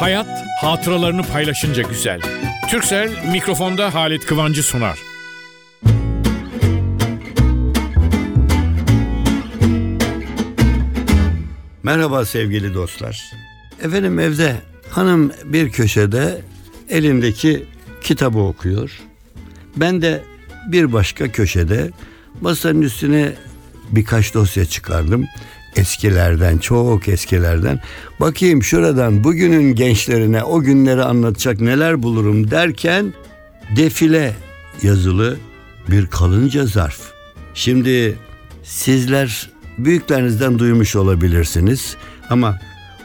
Hayat hatıralarını paylaşınca güzel. Türksel mikrofonda Halit Kıvancı sunar. Merhaba sevgili dostlar. Efendim evde hanım bir köşede elindeki kitabı okuyor. Ben de bir başka köşede masanın üstüne birkaç dosya çıkardım. Eskilerden, çok eskilerden. Bakayım şuradan bugünün gençlerine o günleri anlatacak neler bulurum derken defile yazılı bir kalınca zarf. Şimdi sizler büyüklerinizden duymuş olabilirsiniz ama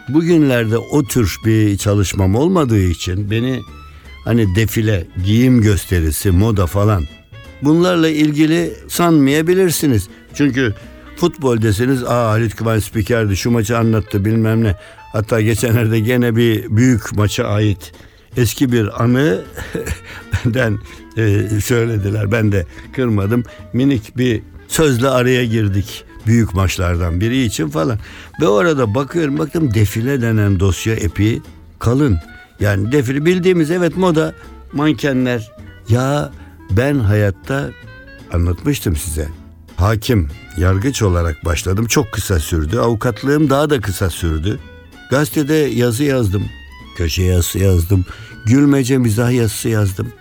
bugünlerde o tür bir çalışmam olmadığı için beni hani defile, giyim gösterisi, moda falan bunlarla ilgili sanmayabilirsiniz. Çünkü futbol deseniz aa Halit Kıvanç spikerdi şu maçı anlattı bilmem ne. Hatta geçenlerde gene bir büyük maça ait eski bir anı benden e, söylediler. Ben de kırmadım. Minik bir sözle araya girdik büyük maçlardan biri için falan. Ve orada bakıyorum baktım defile denen dosya epi kalın. Yani defile bildiğimiz evet moda mankenler. Ya ben hayatta anlatmıştım size. Hakim, yargıç olarak başladım. Çok kısa sürdü. Avukatlığım daha da kısa sürdü. Gazetede yazı yazdım. Köşe yazısı yazdım. Gülmece mizah yazısı yazdım.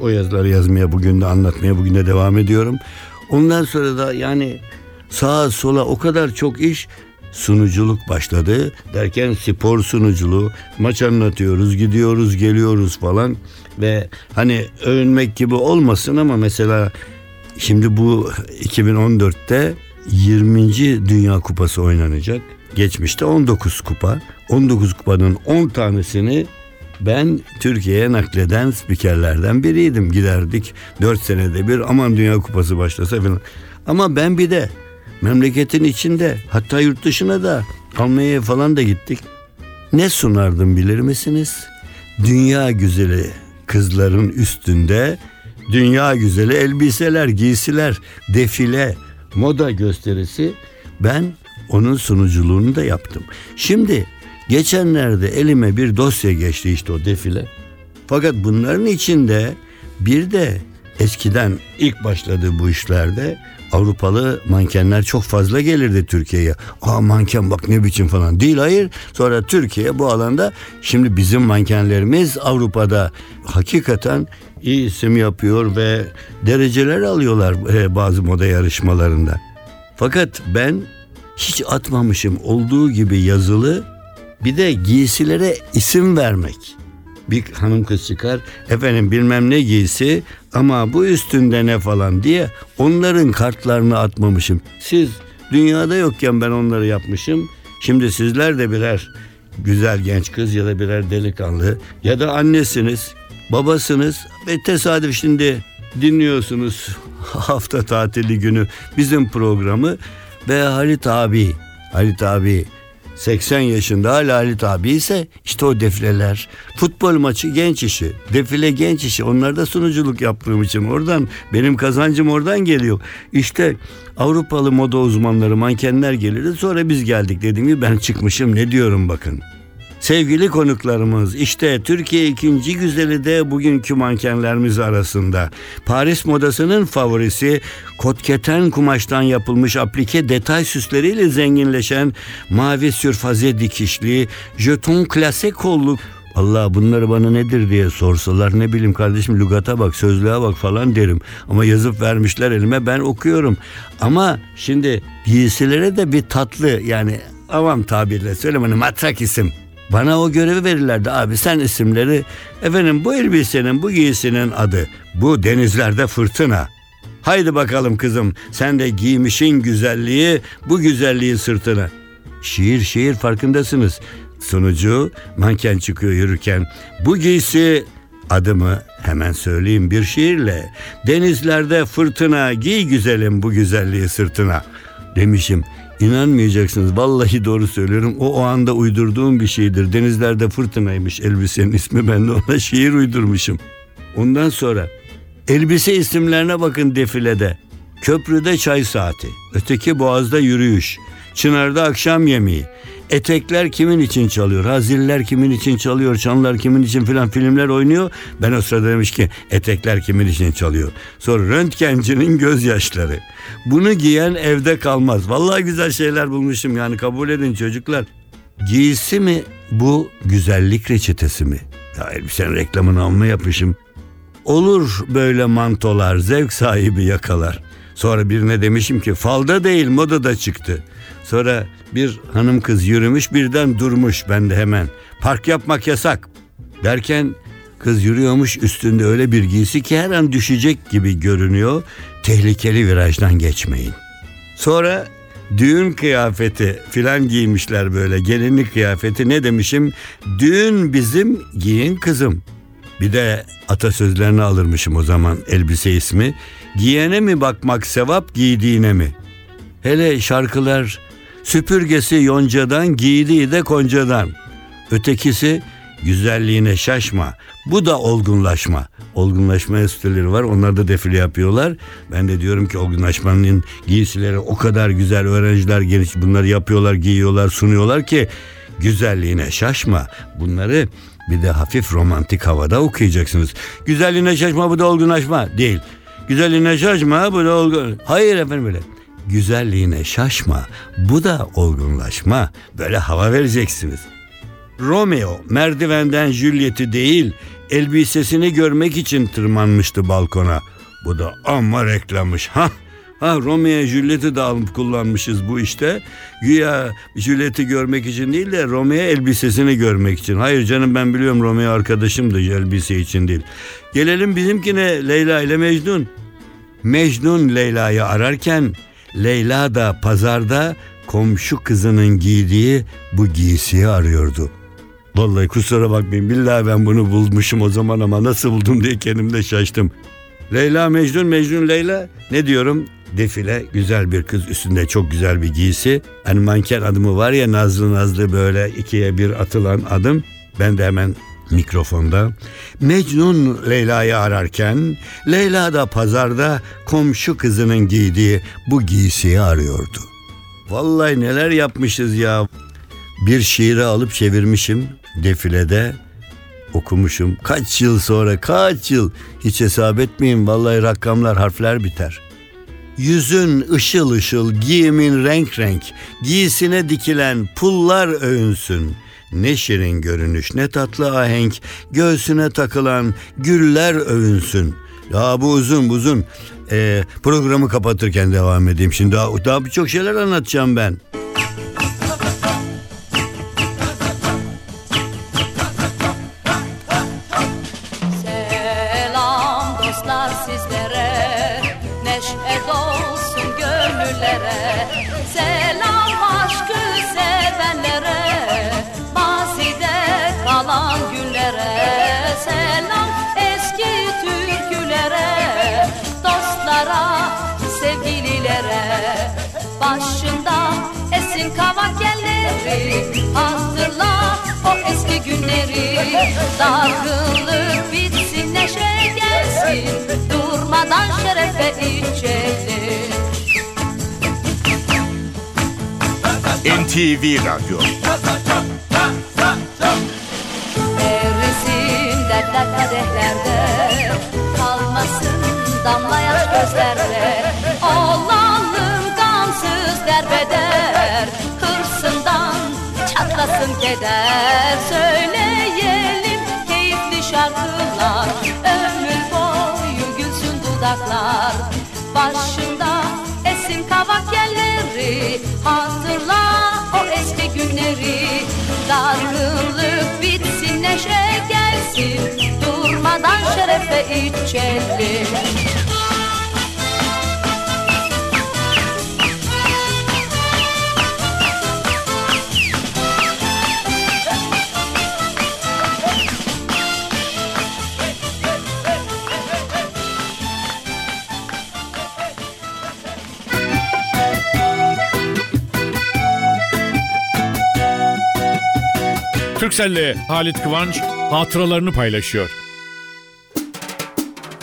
O yazıları yazmaya bugün de anlatmaya bugün de devam ediyorum. Ondan sonra da yani sağa sola o kadar çok iş sunuculuk başladı. Derken spor sunuculuğu, maç anlatıyoruz, gidiyoruz, geliyoruz falan ve hani övünmek gibi olmasın ama mesela şimdi bu 2014'te 20. Dünya Kupası oynanacak. Geçmişte 19 kupa. 19 kupanın 10 tanesini ben Türkiye'ye nakleden spikerlerden biriydim. Giderdik 4 senede bir aman Dünya Kupası başlasa falan. Ama ben bir de memleketin içinde hatta yurt dışına da Almanya'ya falan da gittik. Ne sunardım bilir misiniz? Dünya güzeli kızların üstünde dünya güzeli elbiseler, giysiler, defile, moda gösterisi ben onun sunuculuğunu da yaptım. Şimdi geçenlerde elime bir dosya geçti işte o defile. Fakat bunların içinde bir de eskiden ilk başladığı bu işlerde Avrupalı mankenler çok fazla gelirdi Türkiye'ye. Aa manken bak ne biçim falan. Değil hayır. Sonra Türkiye bu alanda şimdi bizim mankenlerimiz Avrupa'da hakikaten iyi isim yapıyor ve dereceler alıyorlar e, bazı moda yarışmalarında. Fakat ben hiç atmamışım olduğu gibi yazılı bir de giysilere isim vermek. Bir hanım kız çıkar efendim bilmem ne giysi ama bu üstünde ne falan diye onların kartlarını atmamışım. Siz dünyada yokken ben onları yapmışım. Şimdi sizler de birer güzel genç kız ya da birer delikanlı ya da annesiniz, babasınız ve tesadüf şimdi dinliyorsunuz hafta tatili günü bizim programı ve Halit abi, Halit abi 80 yaşında Halit abi ise işte o defileler. Futbol maçı genç işi. Defile genç işi. Onlarda sunuculuk yaptığım için oradan benim kazancım oradan geliyor. İşte Avrupalı moda uzmanları mankenler gelirdi sonra biz geldik dediğim gibi ben çıkmışım ne diyorum bakın. Sevgili konuklarımız işte Türkiye ikinci güzeli de bugünkü mankenlerimiz arasında. Paris modasının favorisi kotketen kumaştan yapılmış aplike detay süsleriyle zenginleşen mavi sürfaze dikişli jeton klase kolluk Allah bunları bana nedir diye sorsalar ne bileyim kardeşim lügata bak sözlüğe bak falan derim. Ama yazıp vermişler elime ben okuyorum. Ama şimdi giysilere de bir tatlı yani avam tabirle söyleyeyim hani matrak isim bana o görevi verirlerdi abi sen isimleri efendim bu elbisenin bu giysinin adı bu denizlerde fırtına. Haydi bakalım kızım sen de giymişin güzelliği bu güzelliğin sırtına. Şiir şiir farkındasınız. Sunucu manken çıkıyor yürürken bu giysi adımı hemen söyleyeyim bir şiirle. Denizlerde fırtına giy güzelim bu güzelliği sırtına demişim. İnanmayacaksınız. Vallahi doğru söylüyorum. O o anda uydurduğum bir şeydir. Denizlerde fırtınaymış elbisenin ismi. Ben de ona şiir uydurmuşum. Ondan sonra elbise isimlerine bakın defilede. Köprüde çay saati. Öteki boğazda yürüyüş. Çınar'da akşam yemeği. Etekler kimin için çalıyor? Haziller kimin için çalıyor? Çanlar kimin için filan filmler oynuyor. Ben o sırada demiş ki etekler kimin için çalıyor? Sonra röntgencinin gözyaşları. Bunu giyen evde kalmaz. Vallahi güzel şeyler bulmuşum yani kabul edin çocuklar. Giysi mi bu güzellik reçetesi mi? Ya elbisenin reklamını amma yapmışım. Olur böyle mantolar zevk sahibi yakalar. Sonra birine demişim ki falda değil modada çıktı. Sonra bir hanım kız yürümüş birden durmuş ben de hemen. Park yapmak yasak. Derken kız yürüyormuş üstünde öyle bir giysi ki her an düşecek gibi görünüyor. Tehlikeli virajdan geçmeyin. Sonra düğün kıyafeti filan giymişler böyle gelinlik kıyafeti ne demişim? Düğün bizim giyin kızım. Bir de atasözlerini alırmışım o zaman elbise ismi. Giyene mi bakmak sevap giydiğine mi? Hele şarkılar süpürgesi yoncadan giydiği de koncadan. Ötekisi güzelliğine şaşma. Bu da olgunlaşma. Olgunlaşma enstitüleri var. Onlar da defile yapıyorlar. Ben de diyorum ki olgunlaşmanın giysileri o kadar güzel. Öğrenciler geniş bunları yapıyorlar, giyiyorlar, sunuyorlar ki güzelliğine şaşma. Bunları bir de hafif romantik havada okuyacaksınız. Güzelliğine şaşma bu da olgunlaşma değil. Güzelliğine şaşma bu da olgun. Hayır efendim böyle. Güzelliğine şaşma bu da olgunlaşma. Böyle hava vereceksiniz. Romeo merdivenden Juliet'i değil elbisesini görmek için tırmanmıştı balkona. Bu da amma reklammış. Ha Ha Romeo Juliet'i de alıp kullanmışız bu işte. Güya Juliet'i görmek için değil de Romeo elbisesini görmek için. Hayır canım ben biliyorum Romeo arkadaşım da elbise için değil. Gelelim bizimkine Leyla ile Mecnun. Mecnun Leyla'yı ararken Leyla da pazarda komşu kızının giydiği bu giysiyi arıyordu. Vallahi kusura bakmayın billahi ben bunu bulmuşum o zaman ama nasıl buldum diye kendimde şaştım. Leyla Mecnun Mecnun Leyla ne diyorum defile güzel bir kız üstünde çok güzel bir giysi. Hani manken adımı var ya nazlı nazlı böyle ikiye bir atılan adım. Ben de hemen mikrofonda. Mecnun Leyla'yı ararken Leyla da pazarda komşu kızının giydiği bu giysiyi arıyordu. Vallahi neler yapmışız ya. Bir şiiri alıp çevirmişim defilede okumuşum. Kaç yıl sonra kaç yıl hiç hesap etmeyin vallahi rakamlar harfler biter. Yüzün ışıl ışıl, giyimin renk renk, giysine dikilen pullar övünsün. Ne şirin görünüş, ne tatlı ahenk, göğsüne takılan güller övünsün. Ya bu uzun uzun. Ee, programı kapatırken devam edeyim. Şimdi daha, daha birçok şeyler anlatacağım ben. Yerleri Hatırla o eski günleri. Dargınlık bitsin neşe gelsin Durmadan şerefe içelim. NTV Radyo. Erisin dertler kadehlerde Kalmasın damla yaş gözlerde keder Söyleyelim keyifli şarkılar. Ömür boyu gülsün dudaklar. Başında esin kavak yerleri. Hatırla o eski günleri. Dargınlık bitsin neşe gelsin. Durmadan şerefe içelim Türkcell'le Halit Kıvanç hatıralarını paylaşıyor.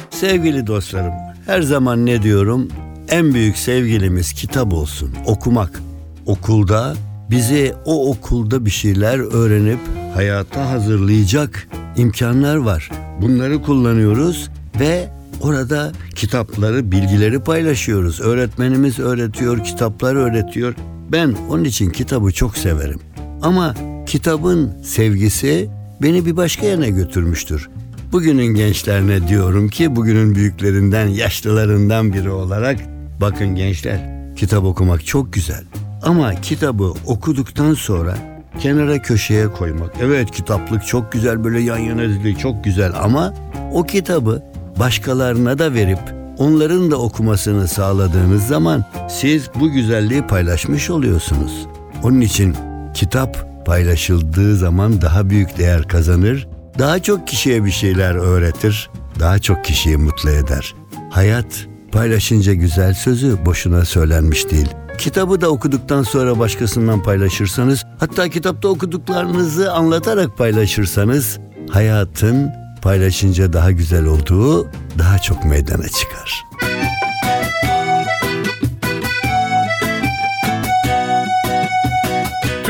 Sevgili dostlarım, her zaman ne diyorum? En büyük sevgilimiz kitap olsun, okumak. Okulda bizi o okulda bir şeyler öğrenip hayata hazırlayacak imkanlar var. Bunları kullanıyoruz ve orada kitapları, bilgileri paylaşıyoruz. Öğretmenimiz öğretiyor, kitaplar öğretiyor. Ben onun için kitabı çok severim. Ama kitabın sevgisi beni bir başka yere götürmüştür. Bugünün gençlerine diyorum ki bugünün büyüklerinden, yaşlılarından biri olarak bakın gençler kitap okumak çok güzel. Ama kitabı okuduktan sonra kenara köşeye koymak. Evet kitaplık çok güzel böyle yan yana dizili çok güzel ama o kitabı başkalarına da verip onların da okumasını sağladığınız zaman siz bu güzelliği paylaşmış oluyorsunuz. Onun için kitap paylaşıldığı zaman daha büyük değer kazanır, daha çok kişiye bir şeyler öğretir, daha çok kişiyi mutlu eder. Hayat paylaşınca güzel sözü boşuna söylenmiş değil. Kitabı da okuduktan sonra başkasından paylaşırsanız, hatta kitapta okuduklarınızı anlatarak paylaşırsanız, hayatın paylaşınca daha güzel olduğu daha çok meydana çıkar.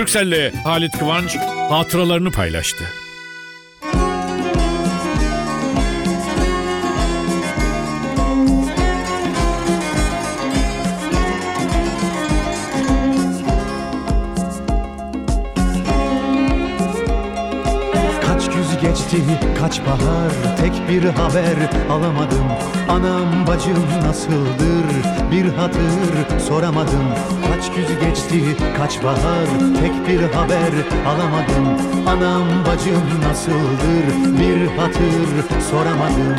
Türkcell'le Halit Kıvanç hatıralarını paylaştı. Geçti kaç bahar tek bir haber alamadım. Anam bacım nasıldır bir hatır soramadım. Kaç güz geçti kaç bahar tek bir haber alamadım. Anam bacım nasıldır bir hatır soramadım.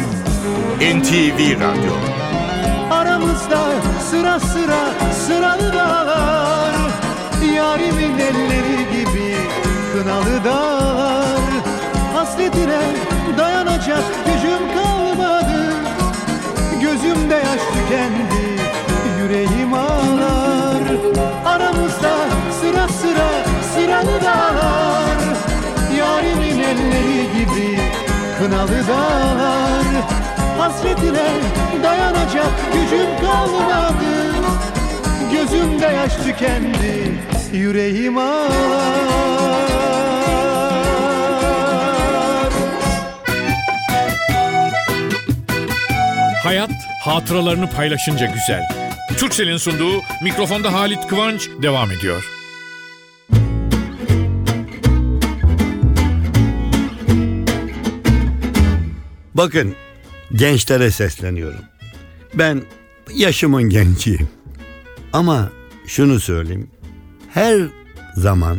NTV Radyo. Aramızda sıra sıra sıralı dağlar. Yarimin elleri gibi kınalı dağlar Hasretine dayanacak gücüm kalmadı. Gözümde yaş tükendi yüreğim ağlar. Aramızda sıra sıra sıralı dağlar. Yarimin elleri gibi kınalı dağlar. Hasretine dayanacak gücüm kalmadı. Gözümde yaş tükendi yüreğim ağlar Hayat hatıralarını paylaşınca güzel. Türkcell'in sunduğu mikrofonda Halit Kıvanç devam ediyor. Bakın gençlere sesleniyorum. Ben yaşımın genciyim. Ama şunu söyleyeyim. Her zaman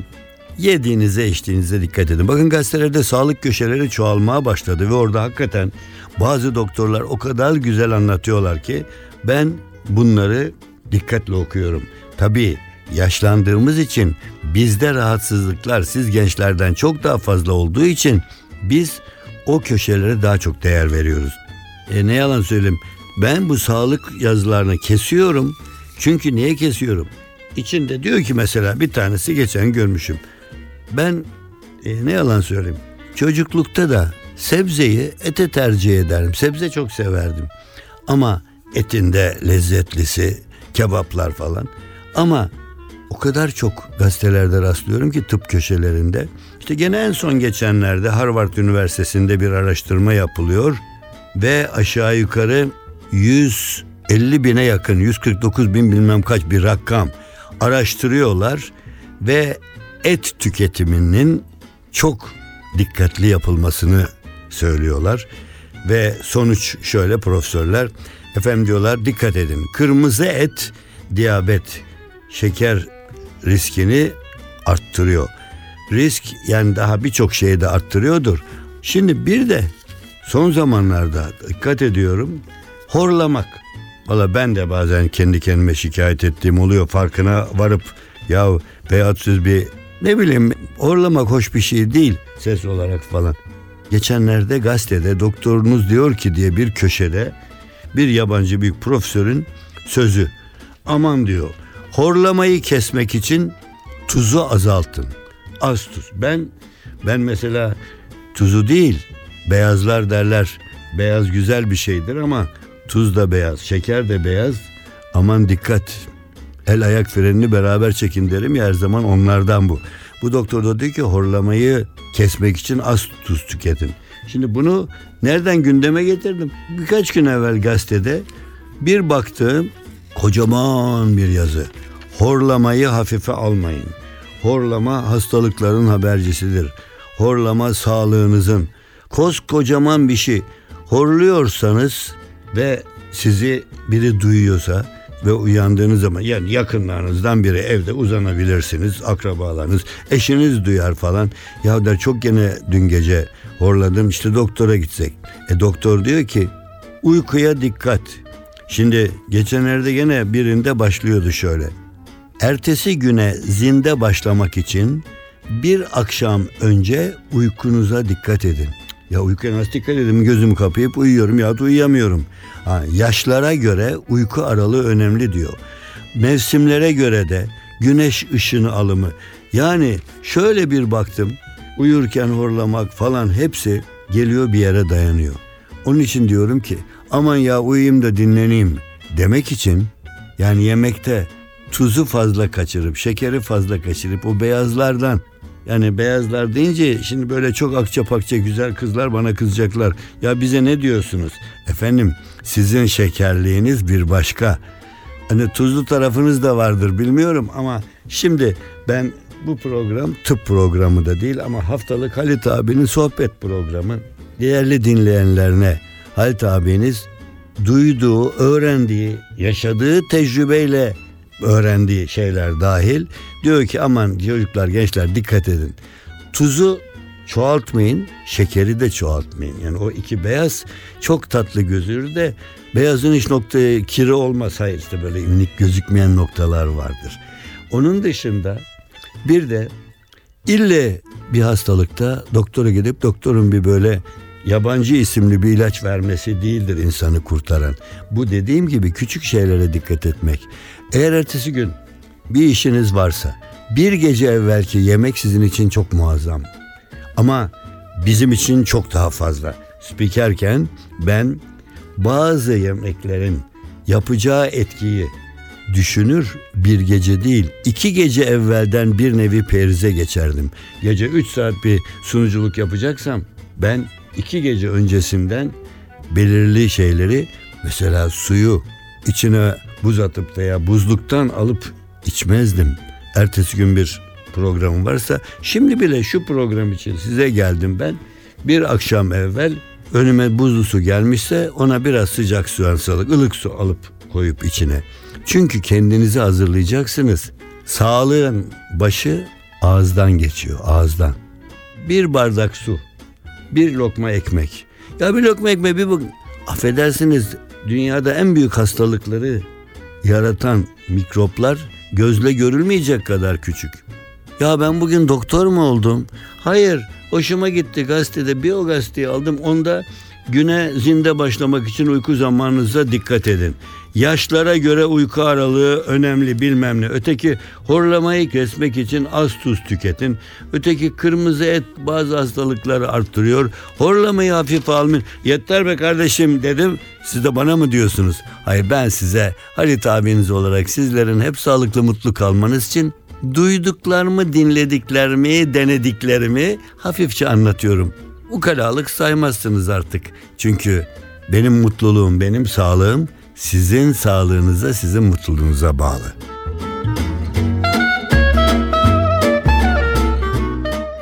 yediğinize içtiğinize dikkat edin. Bakın gazetelerde sağlık köşeleri çoğalmaya başladı ve orada hakikaten bazı doktorlar o kadar güzel anlatıyorlar ki ben bunları dikkatle okuyorum. Tabii yaşlandığımız için bizde rahatsızlıklar siz gençlerden çok daha fazla olduğu için biz o köşelere daha çok değer veriyoruz. E ne yalan söyleyeyim ben bu sağlık yazılarını kesiyorum. Çünkü niye kesiyorum? İçinde diyor ki mesela bir tanesi geçen görmüşüm. Ben e, ne yalan söyleyeyim. Çocuklukta da sebzeyi ete tercih ederim. Sebze çok severdim. Ama etinde lezzetlisi, kebaplar falan. Ama o kadar çok gazetelerde rastlıyorum ki tıp köşelerinde. İşte gene en son geçenlerde Harvard Üniversitesi'nde bir araştırma yapılıyor ve aşağı yukarı 150 bine yakın 149 bin bilmem kaç bir rakam araştırıyorlar ve et tüketiminin çok dikkatli yapılmasını söylüyorlar ve sonuç şöyle profesörler efendim diyorlar dikkat edin kırmızı et diyabet şeker riskini arttırıyor. Risk yani daha birçok şeyi de arttırıyordur. Şimdi bir de son zamanlarda dikkat ediyorum horlamak. Valla ben de bazen kendi kendime şikayet ettiğim oluyor farkına varıp ya beyatsız bir ne bileyim horlamak hoş bir şey değil ses olarak falan. Geçenlerde gazetede doktorunuz diyor ki diye bir köşede bir yabancı bir profesörün sözü. Aman diyor horlamayı kesmek için tuzu azaltın. Az tuz. Ben ben mesela tuzu değil beyazlar derler. Beyaz güzel bir şeydir ama tuz da beyaz, şeker de beyaz. Aman dikkat. El ayak frenini beraber çekin derim ya her zaman onlardan bu. Bu doktor da diyor ki horlamayı kesmek için az tuz tüketin. Şimdi bunu nereden gündeme getirdim? Birkaç gün evvel gazetede bir baktım kocaman bir yazı. Horlamayı hafife almayın. Horlama hastalıkların habercisidir. Horlama sağlığınızın. Koskocaman bir şey. Horluyorsanız ve sizi biri duyuyorsa ve uyandığınız zaman yani yakınlarınızdan biri evde uzanabilirsiniz akrabalarınız eşiniz duyar falan. Ya der çok gene dün gece horladım işte doktora gitsek. E doktor diyor ki uykuya dikkat. Şimdi geçenlerde gene birinde başlıyordu şöyle. Ertesi güne zinde başlamak için bir akşam önce uykunuza dikkat edin. Ya uykuya nasıl dikkat edin? Gözümü kapayıp uyuyorum ya da uyuyamıyorum. Ha, yaşlara göre uyku aralığı önemli diyor. Mevsimlere göre de güneş ışını alımı. Yani şöyle bir baktım uyurken horlamak falan hepsi geliyor bir yere dayanıyor. Onun için diyorum ki aman ya uyuyayım da dinleneyim demek için yani yemekte tuzu fazla kaçırıp şekeri fazla kaçırıp o beyazlardan yani beyazlar deyince şimdi böyle çok akça pakça güzel kızlar bana kızacaklar. Ya bize ne diyorsunuz? Efendim sizin şekerliğiniz bir başka. Hani tuzlu tarafınız da vardır bilmiyorum ama şimdi ben bu program tıp programı da değil ama haftalık Halit abinin sohbet programı. Değerli dinleyenlerine Halit abiniz duyduğu, öğrendiği, yaşadığı tecrübeyle öğrendiği şeyler dahil diyor ki aman çocuklar gençler dikkat edin. Tuzu çoğaltmayın, şekeri de çoğaltmayın. Yani o iki beyaz çok tatlı gözükür de beyazın hiç noktaya kiri olmaz. Hayır işte böyle minik gözükmeyen noktalar vardır. Onun dışında bir de ille bir hastalıkta doktora gidip doktorun bir böyle yabancı isimli bir ilaç vermesi değildir insanı kurtaran. Bu dediğim gibi küçük şeylere dikkat etmek. Eğer ertesi gün bir işiniz varsa bir gece evvelki yemek sizin için çok muazzam. Ama bizim için çok daha fazla. Spikerken ben bazı yemeklerin yapacağı etkiyi düşünür bir gece değil iki gece evvelden bir nevi perize geçerdim. Gece 3 saat bir sunuculuk yapacaksam ben iki gece öncesinden belirli şeyleri mesela suyu içine buz atıp veya buzluktan alıp içmezdim. Ertesi gün bir programım varsa şimdi bile şu program için size geldim ben. Bir akşam evvel önüme buzlu su gelmişse ona biraz sıcak su alsalık ılık su alıp koyup içine. Çünkü kendinizi hazırlayacaksınız. Sağlığın başı ağızdan geçiyor ağızdan. Bir bardak su, bir lokma ekmek. Ya bir lokma ekmek bir bak. Affedersiniz dünyada en büyük hastalıkları yaratan mikroplar gözle görülmeyecek kadar küçük. Ya ben bugün doktor mu oldum? Hayır, hoşuma gitti gazetede bir o gazeteyi aldım. Onda güne zinde başlamak için uyku zamanınıza dikkat edin. Yaşlara göre uyku aralığı önemli bilmem ne. Öteki horlamayı kesmek için az tuz tüketin. Öteki kırmızı et bazı hastalıkları arttırıyor. Horlamayı hafife almayın. Yeter be kardeşim dedim. Siz de bana mı diyorsunuz? Hayır ben size Halit abiniz olarak sizlerin hep sağlıklı mutlu kalmanız için duyduklarımı, dinlediklerimi, denediklerimi hafifçe anlatıyorum. Ukalalık saymazsınız artık. Çünkü benim mutluluğum, benim sağlığım sizin sağlığınıza, sizin mutluluğunuza bağlı.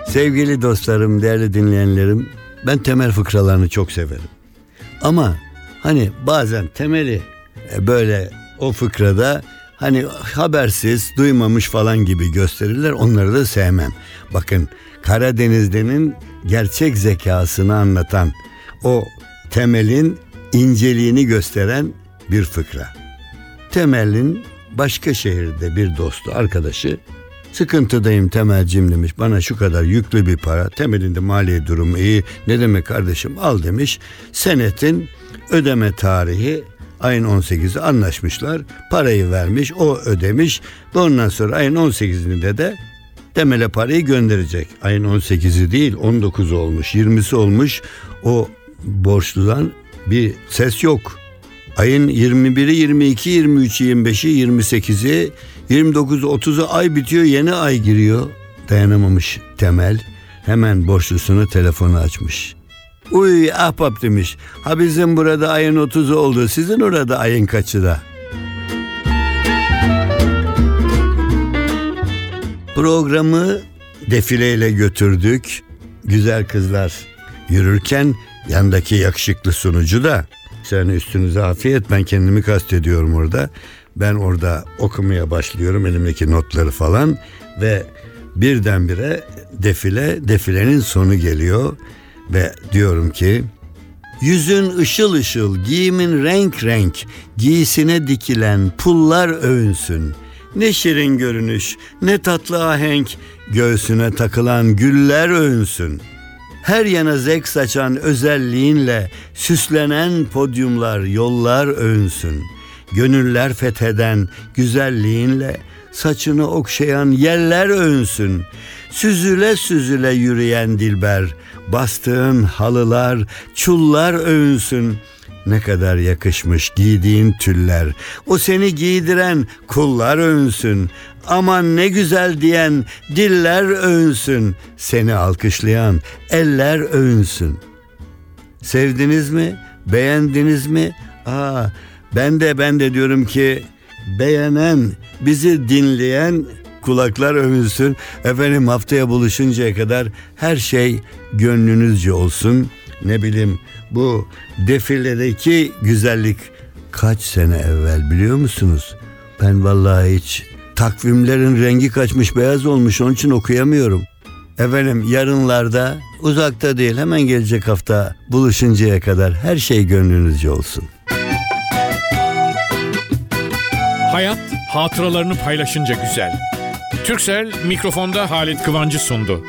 Sevgili dostlarım, değerli dinleyenlerim, ben temel fıkralarını çok severim. Ama hani bazen temeli e, böyle o fıkrada hani habersiz, duymamış falan gibi gösterirler. Onları da sevmem. Bakın Karadeniz'denin gerçek zekasını anlatan o temelin inceliğini gösteren bir fıkra. Temel'in başka şehirde bir dostu, arkadaşı Sıkıntıdayım Temelcim demiş. Bana şu kadar yüklü bir para. Temel'in de mali durumu iyi. Ne demek kardeşim al demiş. Senetin ödeme tarihi ayın 18'i anlaşmışlar. Parayı vermiş, o ödemiş. Ondan sonra ayın 18'inde de Temel'e parayı gönderecek. Ayın 18'i değil 19 olmuş, 20'si olmuş. O borçludan bir ses yok. Ayın 21'i, 22, 23'ü, 25'i, 28'i 29-30'u ay bitiyor yeni ay giriyor. Dayanamamış Temel hemen borçlusunu telefonu açmış. Uy ahbap demiş. Ha bizim burada ayın 30'u oldu. Sizin orada ayın kaçı da? Programı defileyle götürdük. Güzel kızlar yürürken yandaki yakışıklı sunucu da sen üstünüze afiyet ben kendimi kastediyorum orada. Ben orada okumaya başlıyorum elimdeki notları falan ve birdenbire defile defilenin sonu geliyor ve diyorum ki Yüzün ışıl ışıl, giyimin renk renk, giysine dikilen pullar övünsün. Ne şirin görünüş, ne tatlı ahenk, göğsüne takılan güller övünsün. Her yana zevk saçan özelliğinle süslenen podyumlar, yollar övünsün. Gönüller fetheden güzelliğinle saçını okşayan yerler övünsün. Süzüle süzüle yürüyen dilber, bastığın halılar, çullar övünsün. Ne kadar yakışmış giydiğin tüller. O seni giydiren kullar övünsün. Aman ne güzel diyen diller övünsün. Seni alkışlayan eller övünsün. Sevdiniz mi? Beğendiniz mi? Aa, ben de ben de diyorum ki beğenen, bizi dinleyen kulaklar övünsün. Efendim haftaya buluşuncaya kadar her şey gönlünüzce olsun. Ne bileyim bu defiledeki güzellik kaç sene evvel biliyor musunuz? Ben vallahi hiç takvimlerin rengi kaçmış beyaz olmuş onun için okuyamıyorum. Efendim yarınlarda uzakta değil hemen gelecek hafta buluşuncaya kadar her şey gönlünüzce olsun. Hayat hatıralarını paylaşınca güzel. Türksel mikrofonda Halit Kıvancı sundu.